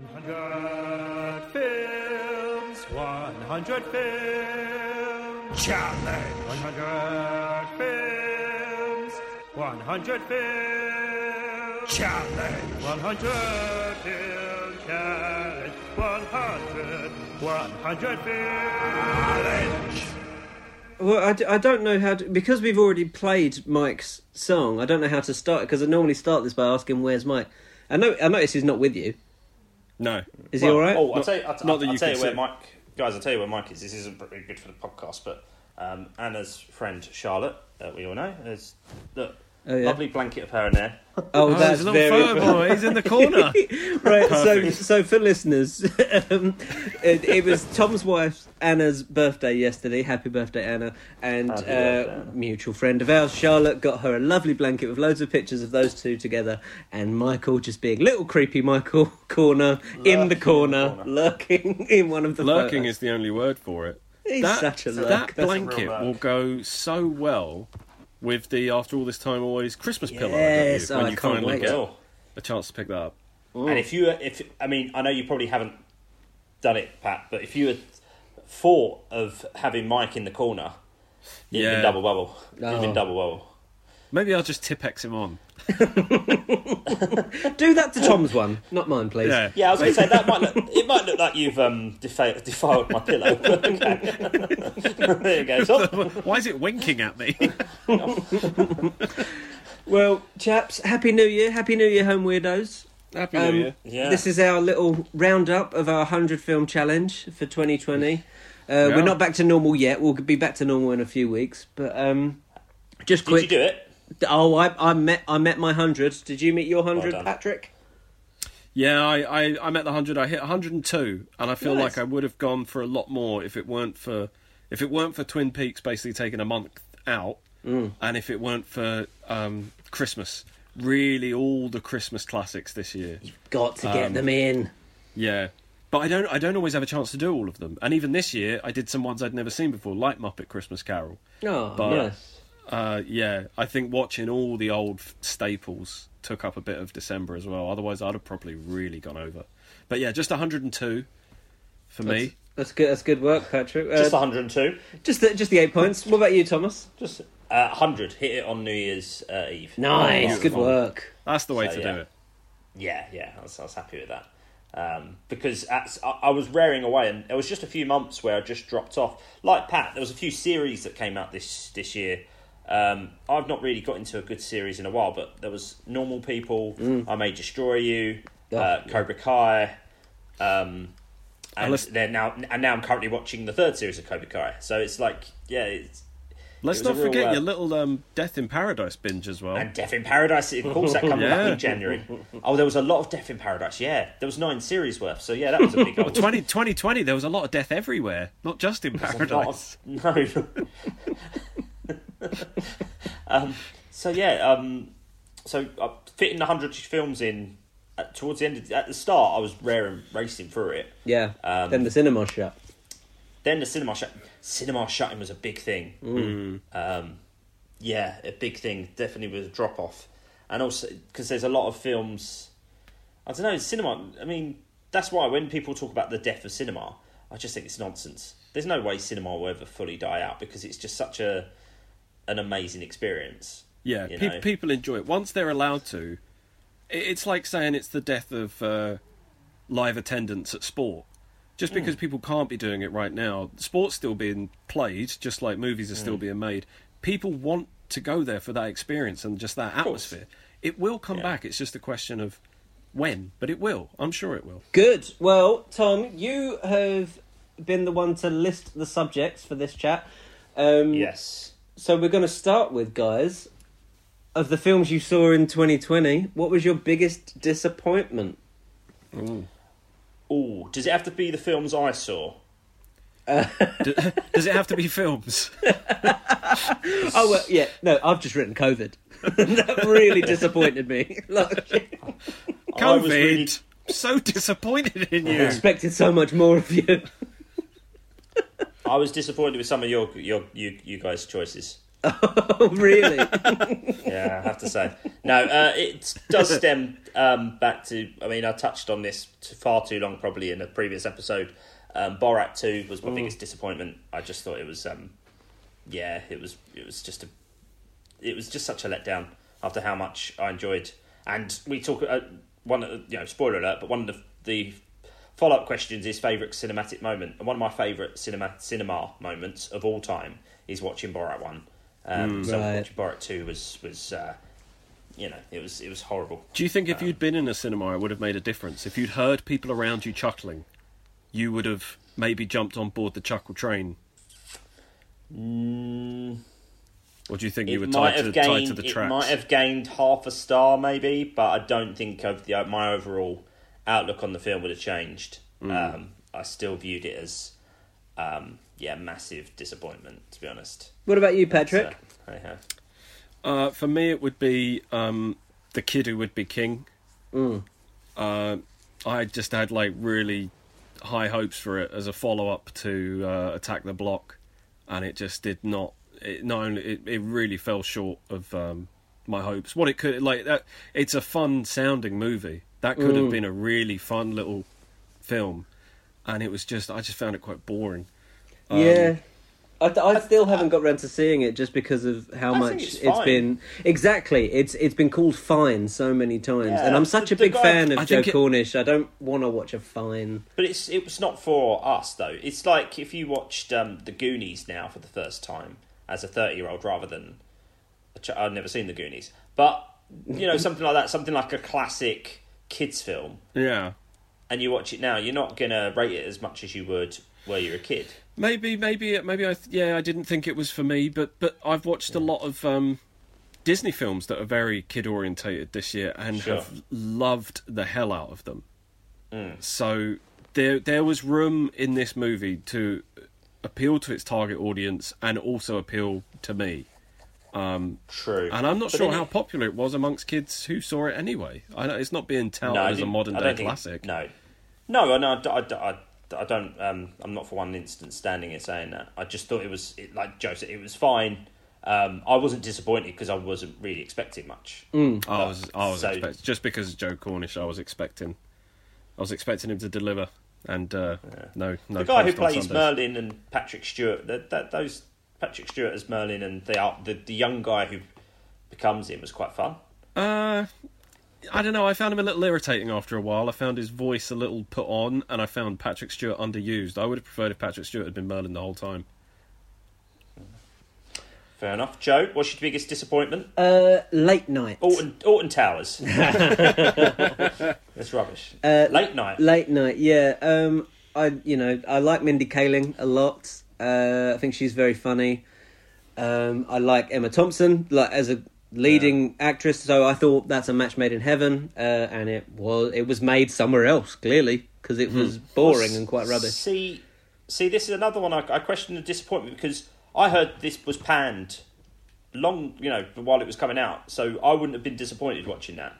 100 films, 100 films. Challenge. 100 films, 100 films. Challenge. 100 film challenge. 100, 100 films. Well, I, I don't know how to because we've already played Mike's song. I don't know how to start because I normally start this by asking where's Mike. I know I notice he's not with you. No. Is he all right? Oh, I'll tell you, I'll, not that I'll you tell you where. Mike, guys. I'll tell you where Mike is. This isn't very good for the podcast, but um, Anna's friend Charlotte, that we all know, is look, Oh, yeah. lovely blanket of hair in there. Oh, Oh, that's there's a little very photo boy. He's in the corner. right. So, Perfect. so for listeners, um, it, it was Tom's wife Anna's birthday yesterday. Happy birthday, Anna! And Happy uh, birthday. mutual friend of ours, Charlotte, got her a lovely blanket with loads of pictures of those two together. And Michael just being little creepy Michael corner in the Lurking in the corner, corner. lurking in one of the Lurking photos. is the only word for it. He's that, such a lurk. That That's- blanket real will go so well with the after all this time always Christmas pillow. Yes, you, oh, when I you can't finally wait. get Girl. a chance to pick that up. And if you, if I mean, I know you probably haven't done it, Pat, but if you had thought of having Mike in the corner, you'd Yeah. been double bubble. You'd Oh. been double bubble. Maybe I'll just Tipp-Ex him on. Do that to Tom's one, not mine, please. Yeah. Yeah, I was going to say that might look. It might look like you've um, defa- defiled my pillow. Okay. there you go. So, Why is it winking at me? Well, chaps, happy New Year, happy New Year, home weirdos. Happy Um, New Year. yeah. This is our little roundup of our 100 film challenge for 2020. Uh, Yeah. We're not back to normal yet. We'll be back to normal in a few weeks. But um, just Did quick. you do it? Oh, I, I met I met my 100. Did you meet your 100, done. Patrick? Yeah, I, I, I'm at the hundred. I hit 102, and I feel Nice. like I would have gone for a lot more if it weren't for if it weren't for Twin Peaks basically taking a month out, Mm. and if it weren't for um, Christmas. Really, all the Christmas classics this year. You've Got to get Um, them in. Yeah, but I don't. I don't always have a chance to do all of them. And even this year, I did some ones I'd never seen before, like Muppet Christmas Carol. Oh, but- nice. Uh, yeah, I think watching all the old staples took up a bit of December as well. Otherwise, I'd have probably really gone over. But yeah, just 102 for me. That's good. That's good work, Patrick. Uh, Just 102. just the, just the eight points. What about you, Thomas? Just uh, 100. Hit it on New Year's uh, Eve. Nice, Oh, good fun. work. That's the way So, to yeah. do it. Yeah, yeah, I was, I was happy with that. Um, because at, I, I was raring away, and it was just a few months where I just dropped off. Like Pat, there was a few series that came out this this year. Um, I've not really got into a good series in a while, but there was Normal People, I May Destroy You, Oh, uh, yeah. Cobra Kai, um, and Unless- then now and now I'm currently watching the third series of Cobra Kai. So it's like, yeah, it's, Let's It not real, forget uh, your little um, Death in Paradise binge as well. and Death in Paradise. Of course, that comes Yeah. back in January. Oh, there was a lot of Death in Paradise. Yeah, there was nine series worth. So yeah, that was a big. old 20, 2020, there was a lot of death everywhere, not just in Paradise. of- no. um, so yeah, um, so uh, fitting the hundred films in at, towards the end. Of, at the start, I was raring racing through it. Yeah. Um, then the cinema shut. Then the cinema shut. Cinema shutting was a big thing. Mm. Um, yeah, a big thing. Definitely was a drop off, and also because there's a lot of films. I don't know. Cinema. I mean, that's why when people talk about the death of cinema, I just think it's nonsense. There's no way cinema will ever fully die out because it's just such a an amazing experience. Yeah, you pe- people enjoy it once they're allowed to. It's like saying it's the death of uh, live attendance at sport. Just because people can't be doing it right now, sport's still being played, just like movies are still being made. People want to go there for that experience and just that atmosphere. It will come Yeah. back. It's just a question of when, but it will. I'm sure it will. Good. Well, Tom, you have been the one to list the subjects for this chat. Um, Yes. So we're going to start with, guys, of the films you saw in 2020, what was your biggest disappointment? Oh, does it have to be the films I saw? D- Does it have to be films? Oh, well, yeah. No, I've just written COVID. that really disappointed me. Like, COVID. really- So disappointed in you. I expected so much more of you. I was disappointed with some of your your you, you guys' choices. Oh, really? yeah, I have to say. No, uh, it does stem um, back to. I mean, I touched on this far too long, probably in a previous episode. Um, Borat Two was my biggest disappointment. I just thought it was, um, yeah, it was. It was just a. It was just such a letdown after how much I enjoyed. And we talk uh, one, you know, spoiler alert, but one of the, the follow up questions is favorite cinematic moment, and one of my favorite cinema cinema moments of all time is watching Borat One. Um, so Right. watching Borat Two was was uh, you know it was it was horrible. Do you think if you'd been in a cinema, it would have made a difference? If you'd heard people around you chuckling, you would have maybe jumped on board the chuckle train, Mm, or do you think you were might tied to, have tied to the it tracks? might have gained half a star maybe, but I don't think of the my overall outlook on the film would have changed. Mm. Um, I still viewed it as um, yeah massive disappointment to be honest. what about you, Patrick? So, anyhow. Uh, for me, it would be um, the kid who would be king. Mm. Uh, I just had like really high hopes for it as a follow up to uh, Attack the Block, and it just did not. It not only it, it really fell short of um, my hopes. What it could like that. It's a fun sounding movie. That could have Mm. been a really fun little film, and it was just I just found it quite boring. Um, yeah. I, I still haven't got round to seeing it just because of how I much think it's it's fine. been exactly it's it's been called fine so many times Yeah, and I'm such the- a big guy- fan of I Joe it- Cornish I don't want to watch a fine But it's it was not for us though. It's like if you watched um, the Goonies now for the first time as a thirty year old rather than a ch- I've never seen the Goonies, but you know something like that, something like a classic kids film, Yeah. and you watch it now, you're not gonna rate it as much as you would were you a kid. Maybe, maybe, maybe I. Yeah, I didn't think it was for me, but but I've watched a lot of um, Disney films that are very kid orientated this year and Sure. have loved the hell out of them. Mm. So there there was room in this movie to appeal to its target audience and also appeal to me. True, And I'm not But sure how it- popular it was amongst kids who saw it anyway. I know it's not being touted I as a modern day think- classic. No, no, no. I, I, I, I don't. Um, I'm not for one instant standing here saying that. I just thought it was it, like Joe said. It was fine. Um, I wasn't disappointed because I wasn't really expecting much. Mm. I was, I was So- expect- just because Joe Cornish, I was expecting, I was expecting him to deliver, and uh, no, no. the guy who plays Merlin and Patrick Stewart, that, that those Patrick Stewart as Merlin and the, the the young guy who becomes him was quite fun. Uh, I don't know. I found him a little irritating after a while. I found his voice a little put on, and I found Patrick Stewart underused. I would have preferred if Patrick Stewart had been Merlin the whole time. Fair enough. Joe, what's your biggest disappointment? uh, late night Orton, Alton Towers. That's rubbish. Uh, Late night. Late night, yeah. Um, I you know I like Mindy Kaling a lot. Uh, I think she's very funny. Um, I like Emma Thompson like as a leading actress. So I thought that's a match made in heaven, uh, and it was it was made somewhere else clearly because it was boring and quite rubbish. See, see, this is another one I, I question the disappointment because I heard this was panned long, you know, while it was coming out. So I wouldn't have been disappointed watching that.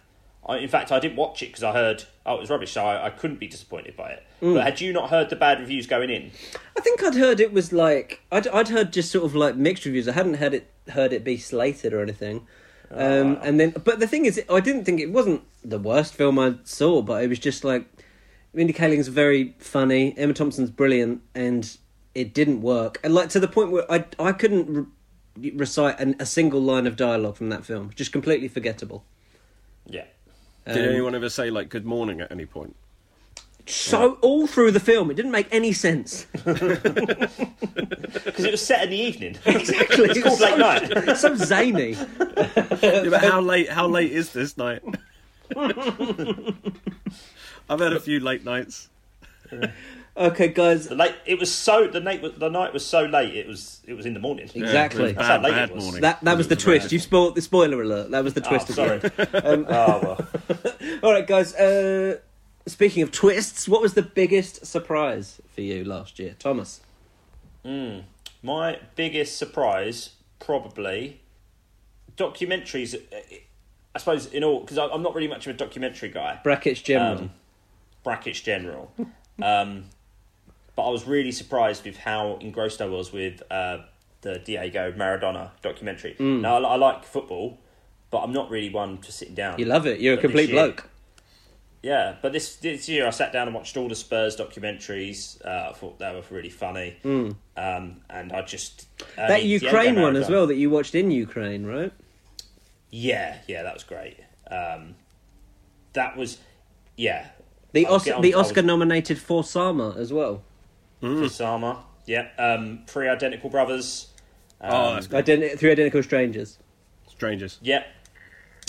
I, in fact, I didn't watch it because I heard oh it was rubbish, so I, I couldn't be disappointed by it. Mm. But had you not heard the bad reviews going in? I think I'd heard it was like I'd I'd heard just sort of like mixed reviews. I hadn't heard it heard it be slated or anything. Um, and then, but the thing is, I didn't think it wasn't the worst film I saw, but it was just like Mindy Kaling's very funny, Emma Thompson's brilliant, and it didn't work. And like to the point where I I couldn't re- recite an, a single line of dialogue from that film, just completely forgettable. Yeah. Did Um, anyone ever say like "Good morning" at any point? So all through the film, it didn't make any sense. Because it was set in the evening. Exactly, it's called late night. So zany. Yeah, but how late? How late is this night? I've had a few late nights. Okay, guys. The late. It was so the night. was- The night was so late. It was. It was in the morning. Yeah, Exactly. it was That's how bad, it bad was. morning. That that was the twist. bad. You spoiled the spoiler alert. That was the Oh, twist. of sorry. it. Um, oh well. all right, guys. Uh, speaking of twists, what was the biggest surprise for you last year, Thomas? My biggest surprise, probably, documentaries. uh, I suppose in all because I'm not really much of a documentary guy. Brackets general. Um, brackets general. um, but I was really surprised with how engrossed I was with uh, the Diego Maradona documentary. Mm. Now I, I like football, but I'm not really one to sit down. You love it. You're a But this complete year- bloke. Yeah, but this this year I sat down and watched all the Spurs documentaries. Uh, I thought they were really funny, um, and I just I Mm. that mean, Ukraine one as well that you watched in Ukraine, right? Yeah, yeah, that was great. Um, that was, yeah, The I'll Os- on- the I was- Oscar nominated for Sama as well. Kusama. Yeah, um, three identical brothers. Um, Oh, that's good. Ident- three identical strangers. Strangers. Yeah.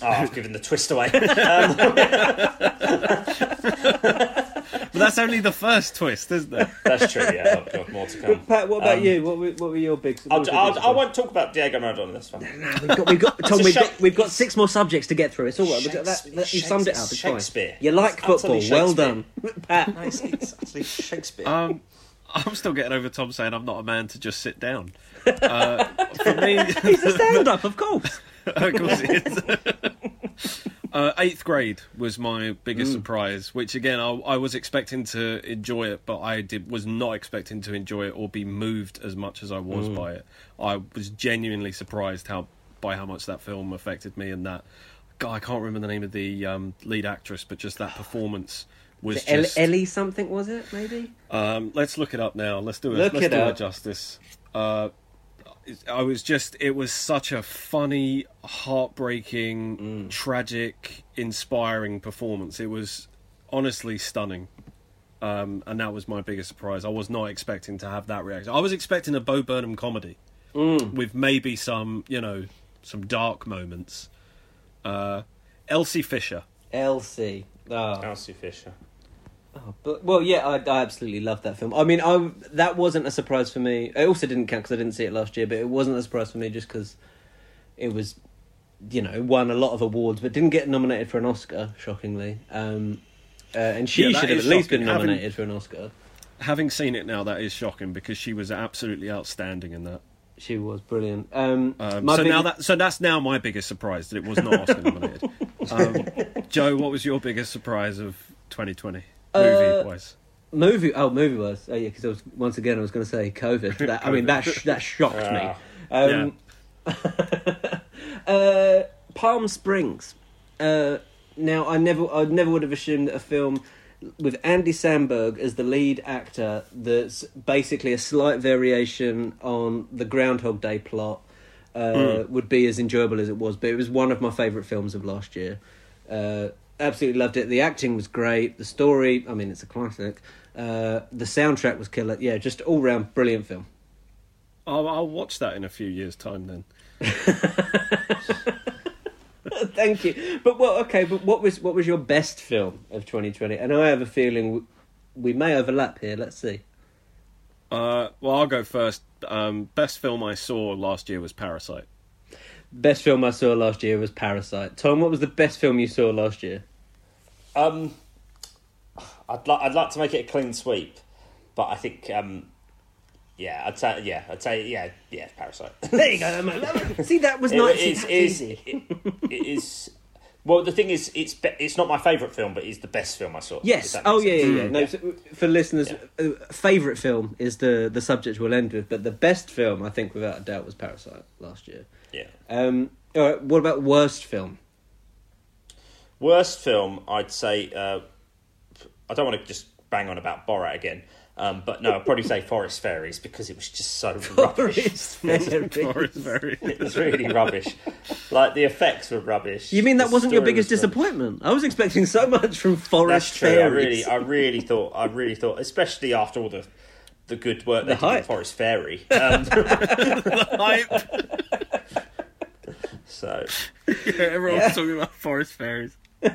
Oh, I've given the twist away. But that's only the first twist, isn't it? That's true. Yeah, I've got more to come. Pat, what about Um, you? What were, what were your big? what I'll, was your I'll, big I won't talk about Diego Maradona. That's fine. We've got, we've got, Tom, we've, shame- got, we've got six more subjects to get through. It's all right. We've that, that, you summed it up. It's Shakespeare. fine. You like It's football. Well done, Pat. No, it's, it's actually Shakespeare. Um, I'm still getting over Tom saying I'm not a man to just sit down. Uh, for me, He's a stand-up, of course. of course uh, eighth grade was my biggest surprise, which again I, I was expecting to enjoy it, but I did was not expecting to enjoy it or be moved as much as I was by it. I was genuinely surprised how by how much that film affected me, and that God, I can't remember the name of the um, lead actress, but just that performance was El- just. Ellie something was it? Maybe. Um, let's look it up now. Let's do it. Look let's it do up. it justice. Uh, I was just. It was such a funny, heartbreaking, Mm. tragic, inspiring performance. It was honestly stunning. Um, and that was my biggest surprise. I was not expecting to have that reaction. I was expecting a Bo Burnham comedy Mm. with maybe some, you know, some dark moments. Uh, Elsie Fisher. Elsie. Oh. Elsie Fisher. Oh, but well, yeah, I, I absolutely loved that film. I mean, I that wasn't a surprise for me. It also didn't count because I didn't see it last year, but it wasn't a surprise for me just because it was, you know, won a lot of awards, but didn't get nominated for an Oscar. Shockingly, um, uh, and she Yeah, should have at least shocking. been Having- nominated for an Oscar. Having seen it now, that is shocking because she was absolutely outstanding in that. She was brilliant. Um, Um, so big- now that so that's now my biggest surprise that it was not Oscar nominated. Um, Joe, what was your biggest surprise of 2020 Uh, movie wise? movie, oh, movie was oh yeah, because I was once again I was going to say COVID. That, I mean that sh- that shocked me. Ah. Um, uh, Palm Springs. Uh, now, I never, I never would have assumed that a film with Andy Samberg as the lead actor, that's basically a slight variation on the Groundhog Day plot, uh, would be as enjoyable as it was. But it was one of my favourite films of last year. Uh, absolutely loved it. The acting was great. The story, I mean, it's a classic. Uh, the soundtrack was killer. Yeah, just all round brilliant film. I'll, I'll watch that in a few years' time then. Thank you. But what? okay. But what was what was your best film of 2020? And I have a feeling we, we may overlap here. Let's see. Uh, well, I'll go first. Um, best film I saw last year was Parasite. Best film I saw last year was Parasite. Tom, what was the best film you saw last year? Um, I'd like I'd like to make it a clean sweep, but I think um, yeah, I'd say yeah, I'd say yeah, yeah, Parasite. There you go. man. See, that was nice. is- That's is- easy. it- it is. Well, the thing is, it's be, it's not my favourite film, but it's the best film I saw. Yes. Oh makes yeah, sense. yeah, yeah. No, so, for listeners, uh, favorite film is the the subject we'll end with, but the best film, I think, without a doubt, was Parasite last year. yeah. Um, all right. What about worst film? Worst film, I'd say. Uh, I don't want to just bang on about Borat again, um, but no, I'd probably say Forest Fairies because it was just so rubbish. Forest Fairy. Forrest Very. It was really rubbish. Like the effects were rubbish. You mean that The wasn't your biggest was disappointment? I was expecting so much from Forest That's true. Fairies. I really, I really thought, I really thought, especially after all the the good work they The did in. Forest Fairy. Um, Hype. so Yeah, everyone's talking about Forest Fairies.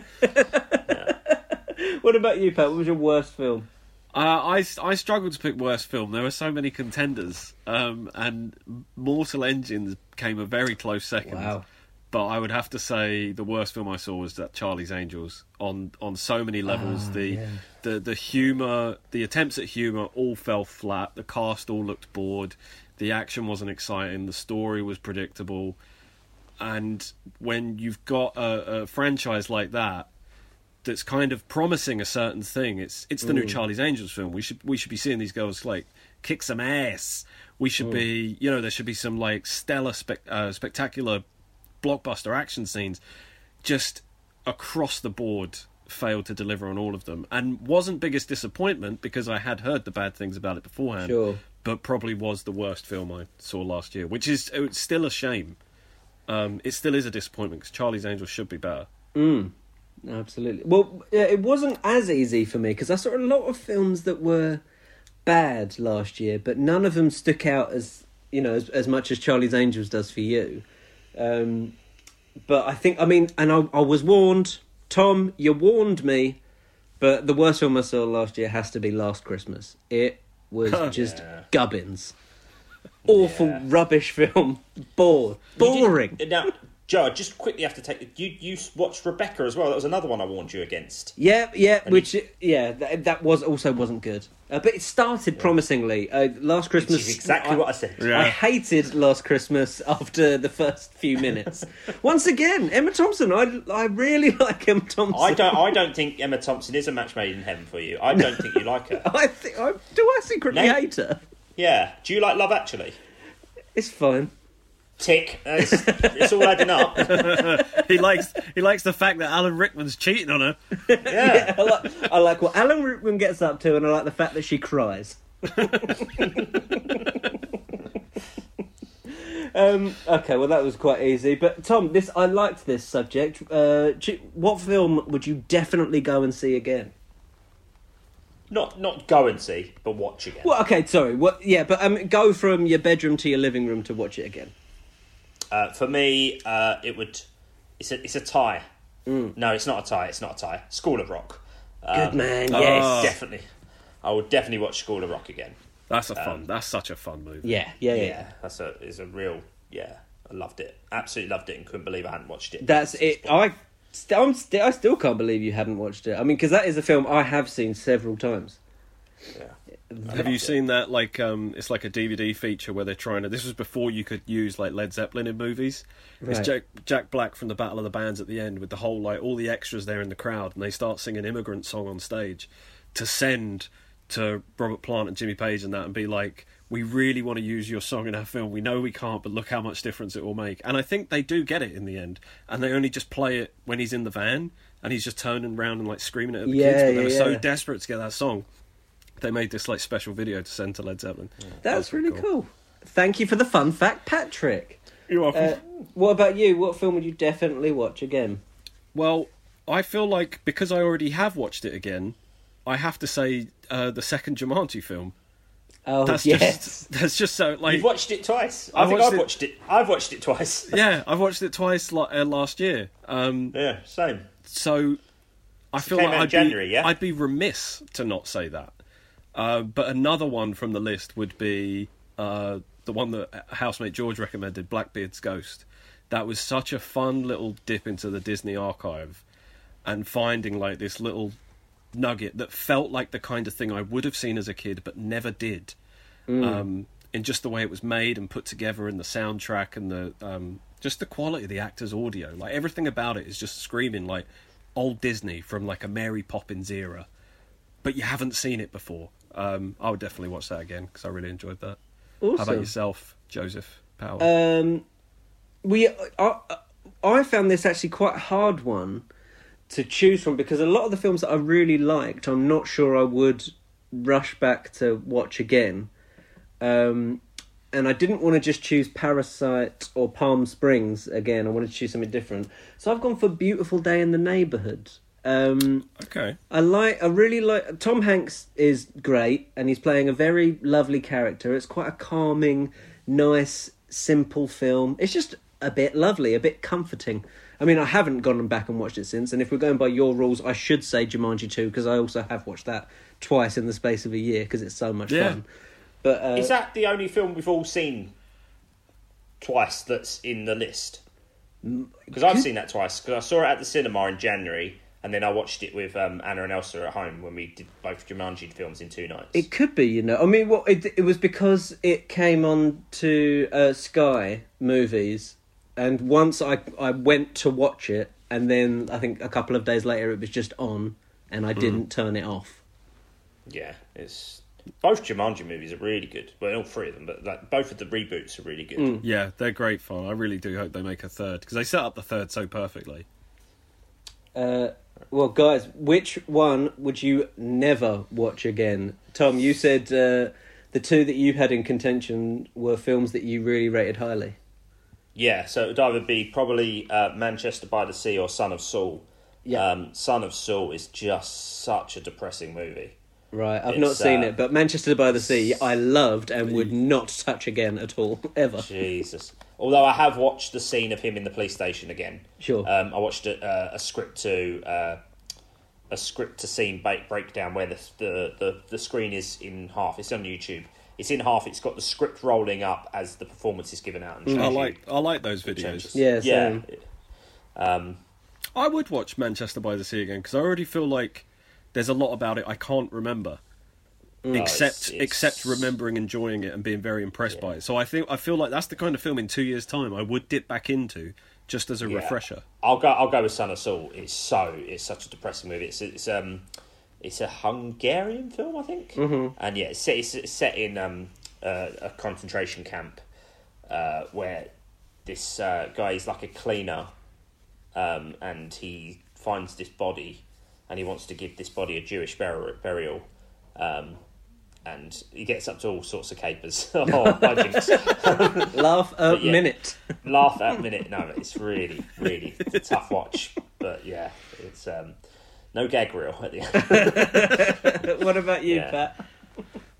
What about you, Pat? What was your worst film? Uh, I, I struggled to pick worst film. There were so many contenders, um, and Mortal Engines came a very close second. Wow. But I would have to say the worst film I saw was that Charlie's Angels on on so many levels. Ah, the yeah. the the humor, the attempts at humor all fell flat. The cast all looked bored. The action wasn't exciting. The story was predictable. And when you've got a, a franchise like that, that's kind of promising a certain thing. It's it's the new Charlie's Angels film. We should we should be seeing these girls like kick some ass. We should be you know there should be some like stellar spec, uh, spectacular blockbuster action scenes. Just across the board failed to deliver on all of them and wasn't biggest disappointment because I had heard the bad things about it beforehand. Sure. But probably was the worst film I saw last year, which is it's still a shame. Um, it still is a disappointment because Charlie's Angels should be better. Absolutely. Well, yeah, it wasn't as easy for me because I saw a lot of films that were bad last year, but none of them stuck out as you know as, as much as Charlie's Angels does for you. Um, but I think I mean, and I, I was warned, Tom. You warned me, but the worst film I saw last year has to be Last Christmas. It was just Yeah. gubbins. Awful Yeah. rubbish film. Bored. Boring. Now, Joe, I just quickly have to take you. You watched Rebecca as well. That was another one I warned you against. Yeah, yeah, And which yeah, that, that was also wasn't good. Uh, but it started promisingly. Uh, last Which Christmas, is exactly what I said. Yeah. I hated Last Christmas after the first few minutes. Once again, Emma Thompson. I I really like Emma Thompson. I don't. I don't think Emma Thompson is a match made in heaven for you. I don't think you like her. I think. I, do I secretly No. hate her? Yeah. Do you like Love Actually? It's fine. Tick. Uh, It's, it's all adding up. he likes he likes the fact that Alan Rickman's cheating on her. Yeah. I like, I like what Alan Rickman gets up to, and I like the fact that she cries. um, okay, well that was quite easy. But Tom, this I liked this subject. Uh, do- what film would you definitely go and see again? Not not go and see, but watch again. Well, okay, sorry. What? Yeah, but um, go from your bedroom to your living room to watch it again. Uh, for me, uh, it would. It's a it's a tie. No, it's not a tie. It's not a tie. School of Rock. Good Um, man. oh. Yes. Definitely. I would definitely watch School of Rock again. That's a fun. that's such a fun movie. Yeah, yeah, yeah. Yeah, that's a is a real yeah. I loved it. Absolutely loved it, and couldn't believe I hadn't watched it. That's it. I, st- I'm st- I still can't believe you haven't watched it. I mean, because that is a film I have seen several times. Yeah. Have you seen that? Like, um, it's like a DVD feature where they're trying to. This was before you could use like Led Zeppelin in movies. It's Jack Jack Black from the Battle of the Bands at the end with the whole like all the extras there in the crowd, and they start singing "Immigrant Song" on stage to send to Robert Plant and Jimmy Page and that, and be like, "We really want to use your song in our film. We know we can't, but look how much difference it will make." And I think they do get it in the end, and they only just play it when he's in the van and he's just turning around and like screaming it at the Yeah, kids. But they yeah, were so yeah. desperate to get that song they made this like special video to send to Led Zeppelin. That's pretty really cool. Thank you for the fun fact, Patrick. You're welcome. Uh, what about you? What film would you definitely watch again? well, I feel like because I already have watched it again, I have to say uh, the second Jumanji film. Oh That's yes, just that's just so like You've watched it twice. I I, think watched I've it- watched it. I've watched it twice. yeah, I've watched it twice la- uh, last year. Um, yeah, same. so I feel like I'd January, be, yeah? I'd be remiss to not say that. Uh, but another one from the list would be uh, the one that housemate George recommended, Blackbeard's Ghost. That was such a fun little dip into the Disney archive, and finding like this little nugget that felt like the kind of thing I would have seen as a kid, but never did. Um, in just the way it was made and put together, and the soundtrack, and the um, just the quality of the actors' audio, like everything about it is just screaming like old Disney from like a Mary Poppins era, but you haven't seen it before. Um, I would definitely watch that again because I really enjoyed that. How about yourself, Joseph Powell? Um, we I, I found this actually quite a hard one to choose from because a lot of the films that I really liked, I'm not sure I would rush back to watch again. Um, and I didn't want to just choose Parasite or Palm Springs again. I wanted to choose something different. So I've gone for Beautiful Day in the Neighborhood. Um, okay, I like. I really like. Tom Hanks is great, and he's playing a very lovely character. It's quite a calming, nice, simple film. It's just a bit lovely, a bit comforting. I mean, I haven't gone back and watched it since, and if we're going by your rules, I should say Jumanji two because I also have watched that twice in the space of a year because it's so much Yeah. fun. But uh, Is that the only film we've all seen twice that's in the list? Because I've seen that twice. Because I saw it at the cinema in January, and then I watched it with um, Anna and Elsa at home when we did both Jumanji films in two nights. It could be, you know. I mean, what it, it was because it came on to uh, Sky movies, and once I I went to watch it, and then I think a couple of days later it was just on, and I didn't turn it off. Yeah, it's both Jumanji movies are really good. Well, all three of them, but like both of the reboots are really good. Yeah, they're great fun. I really do hope they make a third because they set up the third so perfectly. Uh, well, guys, which one would you never watch again? Tom, you said uh, the two that you had in contention were films that you really rated highly. Yeah, so it would either be probably uh, Manchester by the Sea or Son of Saul. Yeah. Um, Son of Saul is just such a depressing movie. Right, I've It's, not seen uh, it, but Manchester by the Sea I loved and would not touch again at all, ever. Jesus. Although I have watched the scene of him in the police station again. Sure. Um, I watched a, uh, a script to uh, a script to scene breakdown where the, the the the screen is in half. It's on YouTube. It's in half. It's got the script rolling up as the performance is given out. And shows I like I like those videos. changes. Yeah, yeah. Um, I would watch Manchester by the Sea again because I already feel like there's a lot about it I can't remember, except it's- it's- except remembering enjoying it and being very impressed by it. So I think I feel like that's the kind of film in two years' time I would dip back into just as a Yeah. refresher. I'll go. I'll go with Son of Saul. It's so. It's such a depressing movie. It's it's um, it's a Hungarian film, I think. Mm-hmm. And yeah, it's set, it's, set in um, uh, a concentration camp uh, where this uh, guy is like a cleaner, um, and he finds this body, and he wants to give this body a Jewish burial. burial um, and he gets up to all sorts of capers. oh, Laugh a yeah. minute. laugh at minute. No, it's really, really a tough watch. But yeah, it's um, no gag reel at the end. what about you, Yeah. Pat?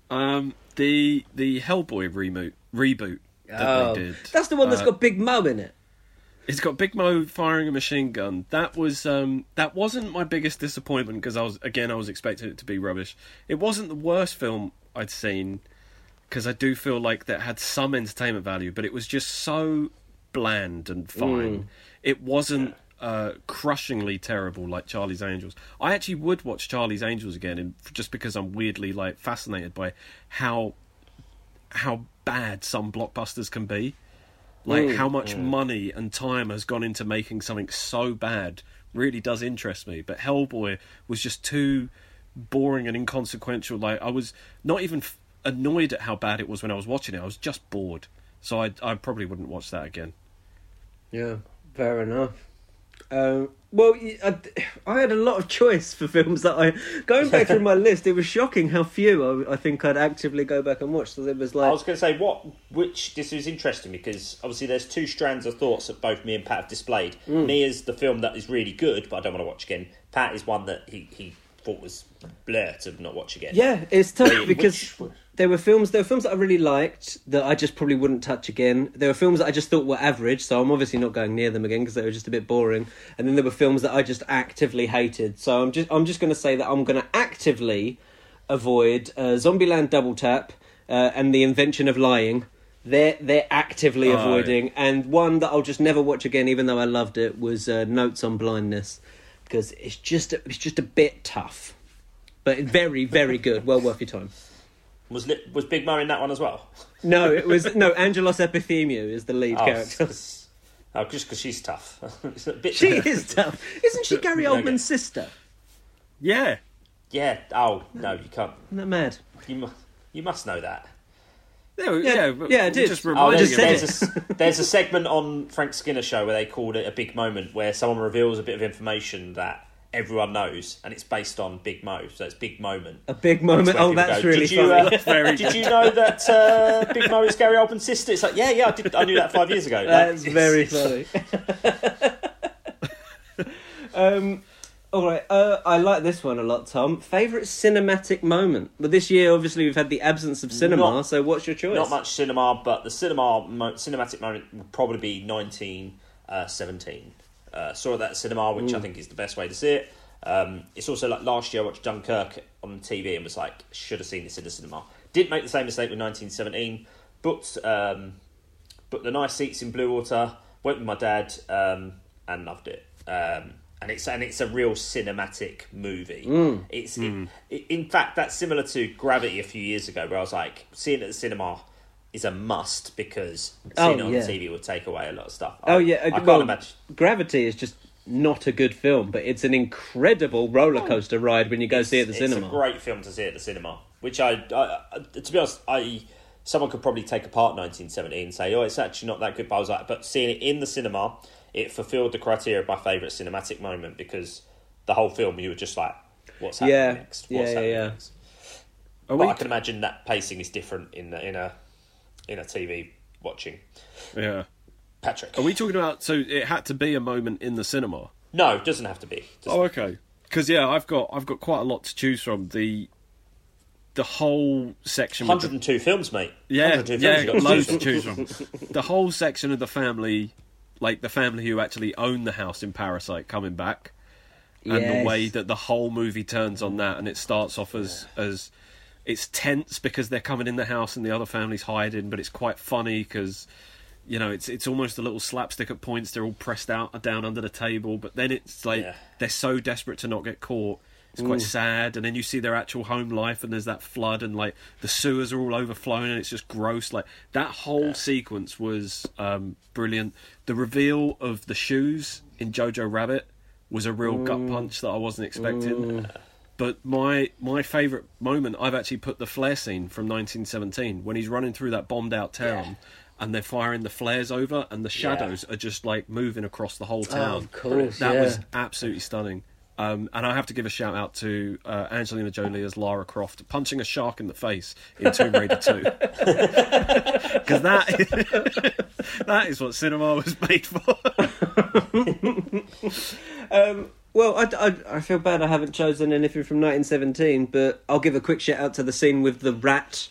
Um, the the Hellboy reboot reboot that Oh, they did. that's the one that's uh, got Big Mo in it. It's got Big Mo firing a machine gun. That was um, that wasn't my biggest disappointment because I was again I was expecting it to be rubbish. It wasn't the worst film I'd seen because I do feel like that had some entertainment value, but it was just so bland and fine. It wasn't uh, crushingly terrible like Charlie's Angels. I actually would watch Charlie's Angels again, and just because I'm weirdly like fascinated by how how bad some blockbusters can be. Like how much money and time has gone into making something so bad really does interest me. But Hellboy was just too boring and inconsequential. Like I was not even f- annoyed at how bad it was when I was watching it. I was just bored. So I I probably wouldn't watch that again. Yeah, fair enough. Um, well, I, I, had a lot of choice for films that I going back through my list. It was shocking how few I, I think I'd actively go back and watch. So it was like I was going to say what, which this is interesting because obviously there's two strands of thoughts that both me and Pat have displayed. Me is the film that is really good, but I don't want to watch again. Pat is one that he he thought was blur to not watch again. yeah, it's tough Which- because there were films. There were films that I really liked that I just probably wouldn't touch again. There were films that I just thought were average, so I'm obviously not going near them again because they were just a bit boring. And then there were films that I just actively hated. So I'm just I'm just going to say that I'm going to actively avoid uh, Zombieland Double Tap uh, and The Invention of Lying. They're they're actively Oh. avoiding. And one that I'll just never watch again, even though I loved it, was uh, Notes on Blindness because it's just it's just a bit tough, but very very good. Well worth your time. Was Li- was Big Mo in that one as well? No, it was no. Angelos Epithemiou is the lead Oh, character. s- oh, just because she's tough. It's a bit- She is tough, isn't she? Gary Okay. Oldman's sister. Yeah. Yeah. Oh no, you can't. Isn't that mad? You mu- you must know that. Yeah, Yeah, yeah, yeah, I did. Just Oh, I reminding there's, just him- said there's, a, there's a segment on Frank Skinner show where they called it a big moment, where someone reveals a bit of information that everyone knows, and it's based on Big Mo. So it's big moment. A big moment. Where Oh, that's go, really did you, funny. uh, Very did you know that uh, Big Mo is Gary Oldman's sister? It's like, yeah, yeah, I did. I knew that five years ago. That's it's- very it's- funny. um, all right, uh, I like this one a lot, Tom. Favorite cinematic moment? But this year, obviously, we've had the absence of cinema. Not- so, what's your choice? Not much cinema, but the cinema mo- cinematic moment would probably be nineteen seventeen. Uh, saw it at cinema, which I think is the best way to see it. Um, it's also like last year I watched Dunkirk on TV and was like, should have seen this in the cinema. Didn't make the same mistake with nineteen seventeen. Booked um, booked the nice seats in Bluewater. Went with my dad um, and loved it. Um, and it's and it's a real cinematic movie. It's it, it, in fact that's similar to Gravity a few years ago, where I was like, seeing it at the cinema is a must because Oh, seeing it on yeah. TV will take away a lot of stuff. Oh I- yeah, I uh, can't well, imagine. Gravity is just not a good film, but it's an incredible roller coaster ride when you go see it at the it's cinema. a great film to see at the cinema. Which I, I, to be honest, I someone could probably take apart 1917 and say, oh, it's actually not that good. But I was like, but seeing it in the cinema, it fulfilled the criteria of my favourite cinematic moment because the whole film you were just like, what's happening Yeah. next? Yeah, What's yeah, happening yeah. next? Are But we I can imagine that pacing is different in the, in a in a TV watching. yeah. Patrick, Are we talking about? So it had to be a moment in the cinema. no, it doesn't have to be. Oh, okay. Because yeah, I've got I've got quite a lot to choose from. The the whole section. with the- 102 films, mate. yeah, 102 yeah, films got loads to choose choose from. The whole section of the family, like the family who actually own the house in Parasite, coming back, and Yes. the way that the whole movie turns on that, and it starts off as as it's tense because they're coming in the house and the other family's hiding, but it's quite funny because you know it's it's almost a little slapstick at points. They're all pressed out down under the table, but then it's like Yeah. they're so desperate to not get caught. It's quite sad, and then you see their actual home life, and there's that flood, and like the sewers are all overflowing, and it's just gross. Like that whole sequence was um, brilliant. The reveal of the shoes in Jojo Rabbit was a real gut punch that I wasn't expecting. But my my favourite moment, I've actually put the flare scene from 1917 when he's running through that bombed out town. And they're firing the flares over, and the shadows are just like moving across the whole oh, town. Oh, of course, that yeah. was absolutely stunning. Um, and I have to give a shout out to uh, Angelina Jolie as Lara Croft punching a shark in the face in Tomb Raider 2. Because that, that is what cinema was made for. Um, well, I, I, I feel bad I haven't chosen anything from 1917, but I'll give a quick shout out to the scene with the rat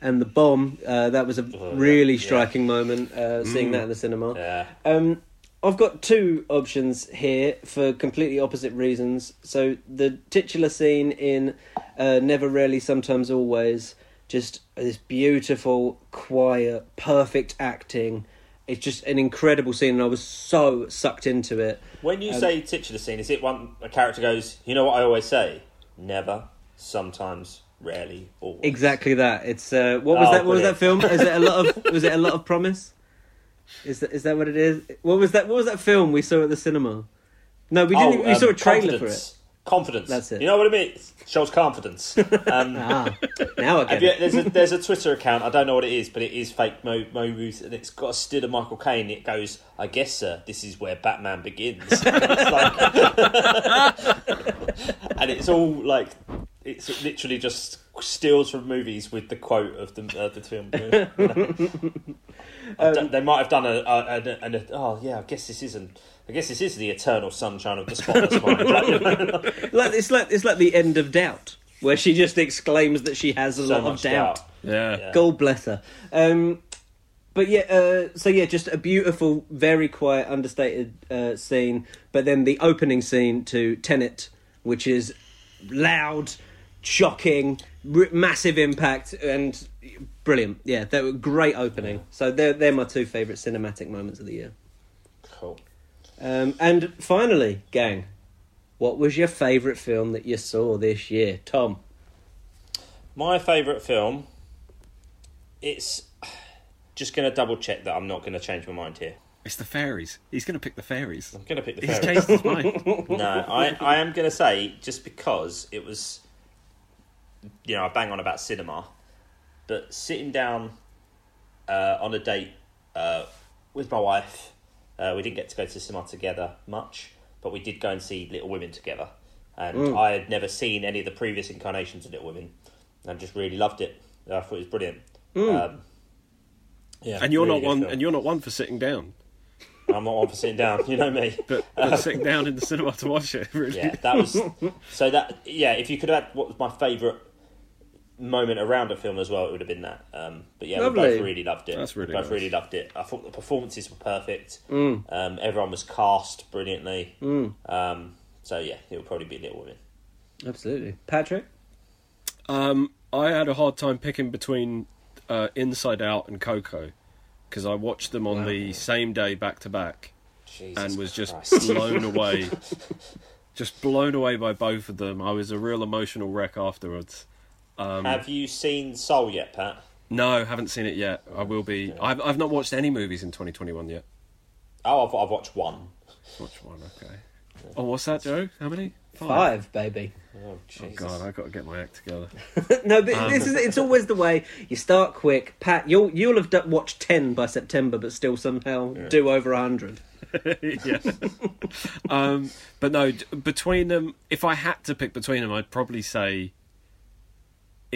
and the bomb. Uh, that was a really yeah. striking moment, uh, seeing that in the cinema. Yeah. Um, I've got two options here for completely opposite reasons. So the titular scene in uh, Never Rarely, Sometimes Always, just this beautiful, quiet, perfect acting. It's just an incredible scene, and I was so sucked into it. When you say titular scene, is it one a character goes, you know what I always say? Never, sometimes, rarely, always. Exactly that. It's uh, what was Oh, that? What was that film? Is it a lot of? was it a lot of promise? Is that is that what it is? What was that? What was that film we saw at the cinema? No, we didn't. Oh, we um, saw a trailer confidence. for it. Confidence. That's it. You know what I mean? Shows confidence. Um, Ah, now I get you, it. there's, a, there's a Twitter account, I don't know what it is, but it is fake Mo, Mo Ruth, and it's got a still of Michael Caine. It goes, I guess, sir, this is where Batman begins. and, it's like, and it's all like, it's literally just steals from movies with the quote of the, uh, the film. I don't- they might have done a, a, a, a, a, oh yeah, I guess this isn't. I guess this is the eternal sunshine of the spotless mind. Like, Like it's like it's like the end of Doubt, where she just exclaims that she has a so lot of doubt. doubt. Yeah. Yeah. God bless her. Um, but yeah, uh, so yeah, just a beautiful, very quiet, understated uh, scene. But then the opening scene to Tenet, which is loud, shocking, r- massive impact, and brilliant. Yeah, they were great opening. So they're they're my two favourite cinematic moments of the year. Cool. Um, and finally, gang, what was your favourite film that you saw this year, Tom? My favourite film. It's just going to double check that I'm not going to change my mind here. It's the fairies. He's going to pick the fairies. I'm going to pick the He's fairies. changed his mind. no, I, I am going to say just because it was, you know, I bang on about cinema, but sitting down uh, on a date uh, with my wife, uh, we didn't get to go to cinema together much, but we did go and see Little Women together, and I had never seen any of the previous incarnations of Little Women, and just really loved it. I thought it was brilliant. Um, yeah, And you're really not one. film. And you're not one for sitting down, I'm not one for sitting down. You know me. but, but sitting down in the cinema to watch it. Really. Yeah, that was so that yeah. If you could have had what was my favourite moment around a film as well, it would have been that. Um, but yeah, we both really loved it. That's really we both nice. really loved it. I thought the performances were perfect. Mm. Um, everyone was cast brilliantly. Um, so yeah, it would probably be Little Women. Absolutely, Patrick. Um, I had a hard time picking between uh, Inside Out and Coco because I watched them on the same day back to back Jesus and was just Christ. blown away. Just blown away by both of them. I was a real emotional wreck afterwards. Um, have you seen Soul yet, Pat? no, haven't seen it yet. I will be. I've I've not watched any movies in 2021 yet. Oh, I've, I've watched one. Watch one, okay. Oh, what's that, Joe? How many? Five, baby. Oh, Oh God, I've got to get my act together. no, but Um. this is it's always the way you start quick. Pat, you'll you'll have d- watched ten by September, but still somehow do over a hundred. yes. um, but no, d- between them, if I had to pick between them, I'd probably say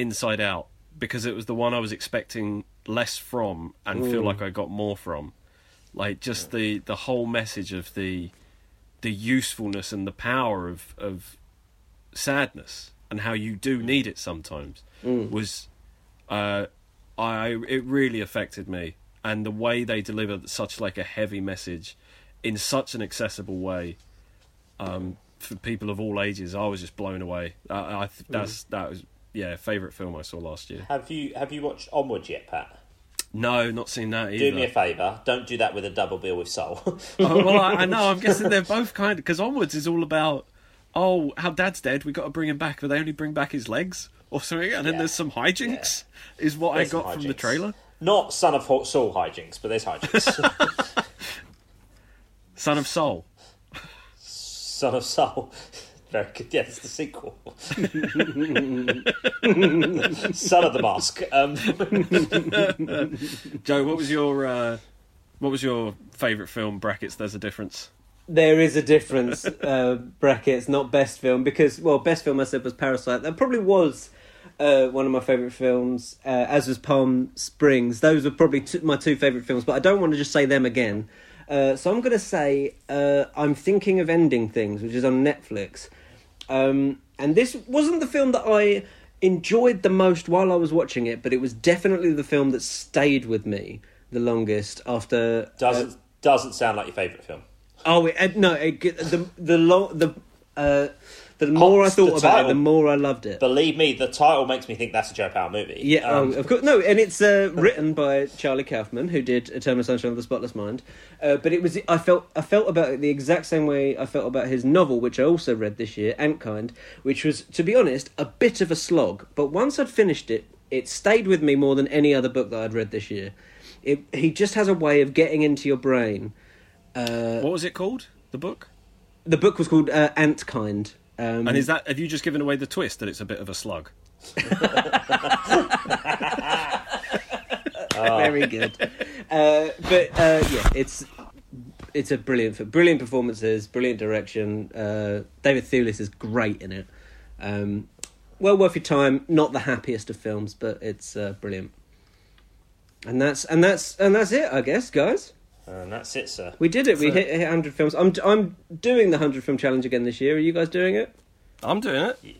Inside Out because it was the one I was expecting less from and feel like I got more from. Like just the the whole message of the the usefulness and the power of of sadness and how you do need it sometimes was uh I it really affected me. And the way they delivered such like a heavy message in such an accessible way um for people of all ages I was just blown away. I, I th- that's that was yeah favorite film I saw last year Have you have you watched Onward yet, Pat? no not seen that either Do me a favour. Don't do that with a double bill with Soul. oh, well I, I know I'm guessing they're both kind of because onwards is all about oh how dad's dead we got to bring him back but they only bring back his legs or something and then Yeah. there's some hijinks is what There's I got from the trailer Not Son of Saul hijinks, but there's hijinks. Son of Soul Son of Soul. Very good. Yeah, it's the sequel. Son of the Mask. Um, Joe, what was your uh, what was your favourite film? Brackets. There's a difference. There is a difference, uh, brackets, not best film, because, well, best film I said was Parasite. That probably was uh, one of my favourite films, uh, as was Palm Springs. Those are probably two, my two favourite films, but I don't want to just say them again. Uh, so I'm going to say uh, I'm thinking of ending things, which is on Netflix. Um, and this wasn't the film that I enjoyed the most while I was watching it, but it was definitely the film that stayed with me the longest after. uh, doesn't doesn't sound like your favourite film. Oh it, uh, no! It, the the lo- the uh, the more I thought about title. it, the more I loved it. Believe me, the title makes me think that's a Joe Power movie. yeah, Um, oh, of course. No, and it's uh, written by Charlie Kaufman, who did Eternal Sunshine of the Spotless Mind. Uh, but it was I felt I felt about it the exact same way I felt about his novel, which I also read this year, Antkind, which was, to be honest, a bit of a slog. But once I'd finished it, it stayed with me more than any other book that I'd read this year. It, he just has a way of getting into your brain. Uh, What was it called? The book. the book was called uh, Antkind. Um, And is that have you just given away the twist that it's a bit of a slug? very good. Uh, but uh, yeah, it's it's a brilliant, brilliant performances, brilliant direction. Uh, David Thewlis is great in it. Um, well worth your time. Not the happiest of films, but it's uh, brilliant. And that's and that's and that's it, I guess, guys. And that's it, sir. We did it. We So- hit, hit hundred films. I'm I'm doing the hundred film challenge again this year. Are you guys doing it? I'm doing it.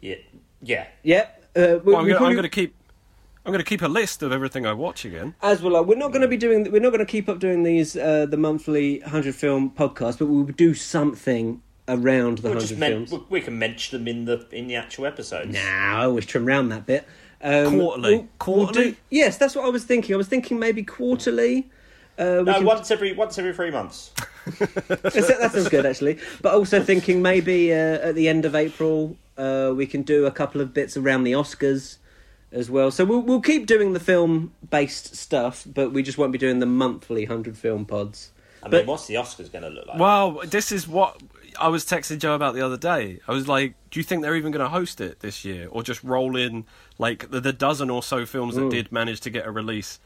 Yeah, yeah. Yeah. Uh, we, Well, I'm gonna, probably- gonna keep. I'm gonna keep a list of everything I watch again. As well, we're not going to be doing. We're not going to keep up doing these uh, the monthly hundred film podcast, but we'll do something around the We'll hundred men- films. we- we can mention them in the in the actual episodes. Nah, I always trim round that bit. Um, Quarterly. we'll- we'll Quarterly? do- yes, that's what I was thinking. I was thinking maybe quarterly. Uh, No, can- once every once every three months. that sounds good actually. But also thinking maybe uh, at the end of April uh, we can do a couple of bits around the Oscars as well. So we'll we'll keep doing the film based stuff, but we just won't be doing the monthly hundred film pods. I But- mean, what's the Oscars going to look like? Well, this is what I was texting Joe about the other day. I was like, "Do you think they're even going to host it this year, or just roll in like the, the dozen or so films that did manage to get a release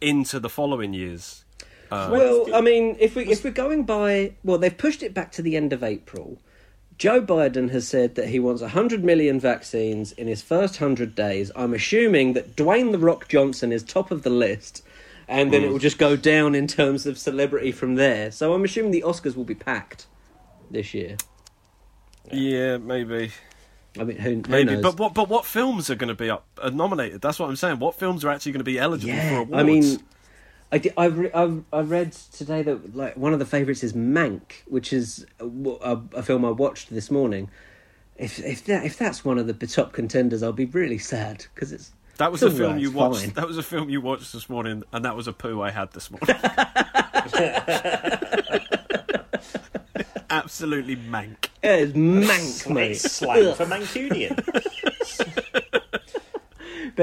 into the following years?" Uh, Well, I mean, if we if we're going by well, they've pushed it back to the end of April. Joe Biden has said that he wants 100 million vaccines in his first 100 days. I'm assuming that Dwayne the Rock Johnson is top of the list, and then it will just go down in terms of celebrity from there. So I'm assuming the Oscars will be packed this year. yeah, maybe, I mean, who, who maybe. knows? But what? But what films are going to be up uh, nominated? That's what I'm saying. What films are actually going to be eligible for yeah, awards? I mean, I, di- I, re- I, I read today that like one of the favourites is Mank, which is a, a, a film I watched this morning. If if that if that's one of the top contenders, I'll be really sad because it's that was a film you watched. fine. That was a film you watched this morning, and that was a poo I had this morning. Absolutely mank. Yeah, it's Mank, mate. Slang for Mancunian.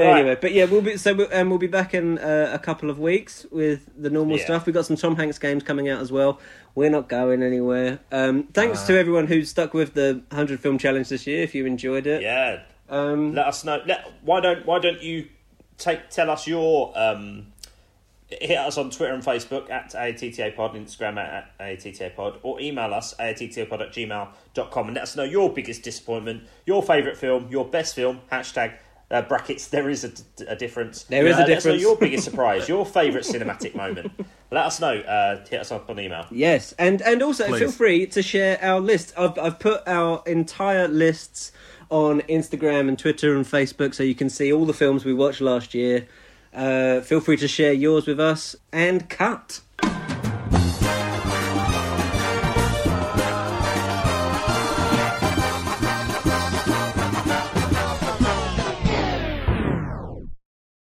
But Right. anyway, but yeah, we'll be so we'll, um, we'll be back in uh, a couple of weeks with the normal Yeah. stuff. We've got some Tom Hanks games coming out as well. We're not going anywhere. Um, thanks Ah. to everyone who stuck with the hundred film challenge this year. If you enjoyed it, Yeah. um, Let us know. Let, why don't Why don't you take tell us your um, hit us on Twitter and Facebook at AATTA Pod, Instagram at AATTA Pod, or email us AATTAPod at gmail.com and let us know your biggest disappointment, your favourite film, your best film, hashtag uh, brackets, there is a, a difference. There is a Let us know your biggest surprise, your favourite cinematic moment. Let us know. Uh, hit us up on email. Yes, and and also Please. feel free to share our list. I've I've put our entire lists on Instagram and Twitter and Facebook, so you can see all the films we watched last year. Uh, feel free to share yours with us and cut.